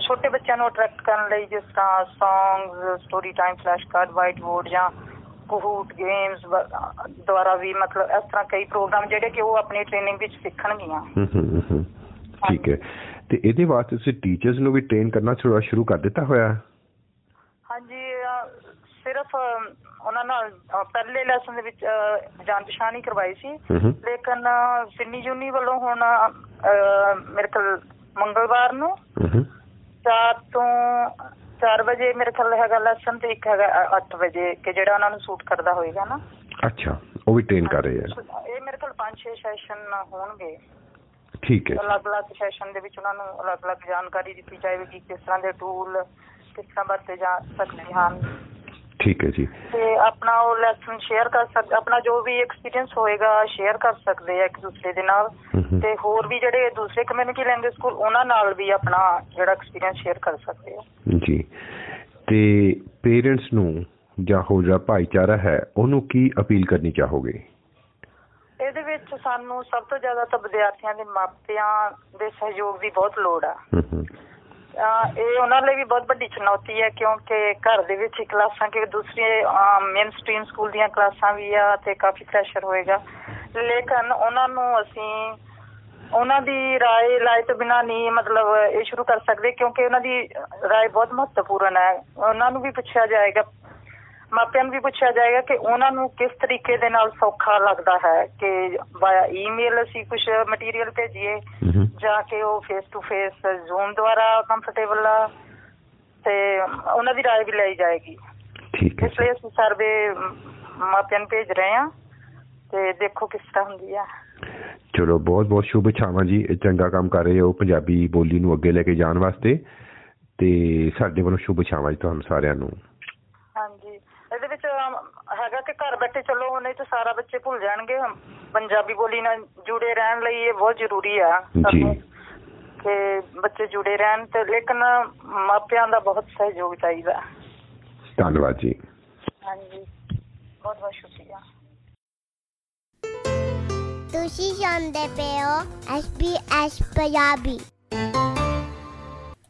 ਛੋਟੇ ਬੱਚਿਆਂ ਨੂੰ ਅਟਰੈਕਟ ਕਰਨ ਲਈ ਜਿਸ ਤਰ੍ਹਾਂ songs story time flash card whiteboard ਜਾਂ ਕਹੂਟ ਗੇਮਸ ਦੁਆਰਾ ਵੀ ਮਤਲਬ ਇਸ ਤਰ੍ਹਾਂ ਕਈ ਪ੍ਰੋਗਰਾਮ ਜਿਹੜੇ ਕਿ ਉਹ ਆਪਣੀ ਟ੍ਰੇਨਿੰਗ ਵਿੱਚ ਸਿੱਖਣਗੀਆਂ। ਠੀਕ ਹੈ। ਤੇ ਇਹਦੇ ਵਾਸਤੇ ਤੁਸੀਂ ਟੀਚਰਸ ਨੂੰ ਵੀ ਟ੍ਰੇਨ ਕਰਨਾ ਥੋੜਾ ਸ਼ੁਰੂ ਕਰ ਦਿੱਤਾ ਹੋਇਆ? ਹੈ? ਹਾਂਜੀ ਸਿਰਫ ਉਹਨਾਂ ਨਾਲ ਪਹਿਲੇ ਲੈਸਨ ਦੇ ਵਿੱਚ ਜਾਣ ਪਛਾਣ ਹੀ ਕਰਵਾਈ ਸੀ। ਲੇਕਿਨ ਸਿਡਨੀ ਯੂਨੀ ਵੱਲੋਂ ਹੁਣ ਮੇਰੇ ਖਿਆਲ ਮੰਗਲਵਾਰ ਨੂੰ ਹੂੰ ਹੂੰ। 4 ਤੋਂ 4 ਵਜੇ ਮੇਰੇ ਖਿਆਲ ਹੈਗਾ ਲੈਸਨ ਤੇ ਇੱਕ ਹੈਗਾ 8 ਵਜੇ ਕਿ ਜਿਹੜਾ ਉਹਨਾਂ ਨੂੰ ਸੂਟ ਕਰਦਾ ਹੋਏਗਾ ਨਾ। ਅੱਛਾ ਉਹ ਵੀ ਟ੍ਰੇਨ ਕਰ ਰਹੇ ਆ। ਇਹ ਮੇਰੇ ਖਿਆਲ 5-6 ਸੈਸ਼ਨ ਹੋਣਗੇ। ਠੀਕ ਹੈ। ਅਲੱਗ-ਅਲੱਗ ਸੈਸ਼ਨ ਦੇ ਵਿੱਚ ਉਹਨਾਂ ਨੂੰ ਅਲੱਗ-ਅਲੱਗ ਜਾਣਕਾਰੀ ਦਿੱਤੀ ਜਾਵੇਗੀ ਕਿਸ ਤਰ੍ਹਾਂ ਦੇ ਟੂਲ ਕਿਸ ਤਰ੍ਹਾਂ ਵਰਤੇ ਜਾ ਸਕਦੇ ਹਨ। ਠੀਕ ਹੈ ਜੀ। ਤੇ ਆਪਣਾ ਉਹ ਲੈਸਨ ਸ਼ੇਅਰ ਕਰ ਸਕਦੇ ਆਪਣਾ ਜੋ ਵੀ ਐਕਸਪੀਰੀਅੰਸ ਹੋਏਗਾ ਸ਼ੇਅਰ ਕਰ ਸਕਦੇ ਆ ਇੱਕ ਦੂਸਰੇ ਦੇ ਨਾਲ। ਹੂੰ ਹੂੰ ਤੇ ਹੋਰ ਵੀ ਜਿਹੜੇ ਦੂਸਰੇ ਕਮਿਊਨਿਟੀ ਲੈਂਗੁਏਜ ਸਕੂਲ ਉਹਨਾਂ ਨਾਲ ਵੀ ਆਪਣਾ ਜਿਹੜਾ ਐਕਸਪੀਰੀਅੰਸ ਸ਼ੇਅਰ ਕਰ ਸਕਦੇ ਆ। ਜੀ। ਤੇ ਪੇਰੈਂਟਸ ਨੂੰ ਜਾਂ ਹੋਰ ਜਿਹੜਾ ਭਾਈਚਾਰਾ ਹੈ ਉਹਨੂੰ ਕੀ ਅਪੀਲ ਕਰਨੀ ਚਾਹੋਗੇ? ਇਹਦੇ ਵਿੱਚ ਸਾਨੂੰ ਸਭ ਤੋਂ ਜ਼ਿਆਦਾ ਤਾਂ ਵਿਦਿਆਰਥੀਆਂ ਦੇ ਮਾਪਿਆਂ ਦੇ ਸਹਿਯੋਗ ਦੀ ਬਹੁਤ ਲੋੜ ਆ। ਹੂੰ ਹੂੰ ਇਹ ਉਹਨਾਂ ਲਈ ਵੀ ਬਹੁਤ ਵੱਡੀ ਚੁਣੌਤੀ ਹੈ ਕਿਉਂਕਿ ਘਰ ਦੇ ਵਿੱਚ ਹੀ ਕਲਾਸਾਂ ਕਿ ਦੂਸਰੇ ਮੇਨ ਸਟ੍ਰੀਮ ਸਕੂਲ ਦੀਆਂ ਕਲਾਸਾਂ ਵੀ ਆ ਤੇ ਕਾਫੀ ਪ੍ਰੈਸ਼ਰ ਹੋਏਗਾ ਲੇਕਿਨ ਉਹਨਾਂ ਨੂੰ ਅਸੀਂ ਉਹਨਾਂ ਦੀ رائے ਲਾਏ ਤੋਂ ਬਿਨਾ ਨਹੀਂ ਮਤਲਬ ਇਹ ਸ਼ੁਰੂ ਕਰ ਸਕਦੇ ਕਿਉਂਕਿ ਉਹਨਾਂ ਦੀ رائے ਬਹੁਤ ਮਹੱਤਵਪੂਰਨ ਹੈ ਉਹਨਾਂ ਨੂੰ ਵੀ ਪੁੱਛਿਆ ਜਾਏਗਾ ਮਾਪਿਆਂ ਨੂੰ ਵੀ ਪੁੱਛਿਆ ਜਾਏਗਾ ਕਿ ਉਹਨਾਂ ਨੂੰ ਕਿਸ ਤਰੀਕੇ ਦੇ ਨਾਲ ਸੌਖਾ ਲੱਗਦਾ ਹੈ ਕਿ ਵਾਇਆ ਈਮੇਲ ਅਸੀਂ ਕੁਝ ਮਟੀਰੀਅਲ ਭੇਜੀਏ ਹੂੰ ਹੂੰ ਜਾ ਕੇ ਉਹ ਫੇਸ ਟੂ ਫੇਸ ਜ਼ੂਮ ਦੁਆਰਾ ਕੰਫਰਟੇਬਲ ਆ ਤੇ ਉਹਨਾਂ ਦੀ رائے ਵੀ ਲਈ ਜਾਏਗੀ ਠੀਕ ਹੈ ਇਸ ਲਈ ਅਸੀਂ ਸਰਵੇ ਮਾਪਿਆਂ ਨੂੰ ਭੇਜ ਰਹੇ ਹਾਂ ਤੇ ਦੇਖੋ ਕਿਸ ਤਰ੍ਹਾਂ ਹੁੰਦੀ ਆ ਚਲੋ ਬਹੁਤ ਬਹੁਤ ਸ਼ੁਭ ਇੱਛਾਵਾਂ ਜੀ ਇਹ ਚੰਗਾ ਕੰਮ ਕਰ ਰਹੇ ਹੋ ਪੰਜਾਬੀ ਬੋਲੀ ਨੂੰ ਅੱਗੇ ਲੈ ਕੇ ਜਾਣ ਵਾਸਤੇ ਤੇ ਸਾਡੇ ਵੱਲੋਂ ਸ਼ੁਭ ਇੱਛਾਵਾਂ ਜੀ ਤੁਹਾਨੂੰ ਸਾਰਿਆਂ ਨੂੰ ਕਿ ਘਰ ਬੈਠੇ ਚਲੋ ਨਹੀਂ ਤਾਂ ਸਾਰਾ ਬੱਚੇ ਭੁੱਲ ਜਾਣਗੇ। ਪੰਜਾਬੀ ਬੋਲੀ ਨਾਲ ਜੁੜੇ ਰਹਿਣ ਲਈ ਇਹ ਬਹੁਤ ਜ਼ਰੂਰੀ ਆ। ਜੀ। ਕਿ ਬੱਚੇ ਜੁੜੇ ਰਹਿਣ ਤੇ ਲੇਕਿਨ ਮਾਪਿਆਂ ਦਾ ਬਹੁਤ ਸਹਿਯੋਗ ਚਾਹੀਦਾ। ਧੰਨਵਾਦ ਜੀ। ਹਾਂਜੀ। ਬਹੁਤ ਬਹੁਤ ਸ਼ੁਕਰੀਆ। ਤੁਸੀਂ ਸੁਣਦੇ ਪਏ ਹੋ SBS ਪੰਜਾਬੀ।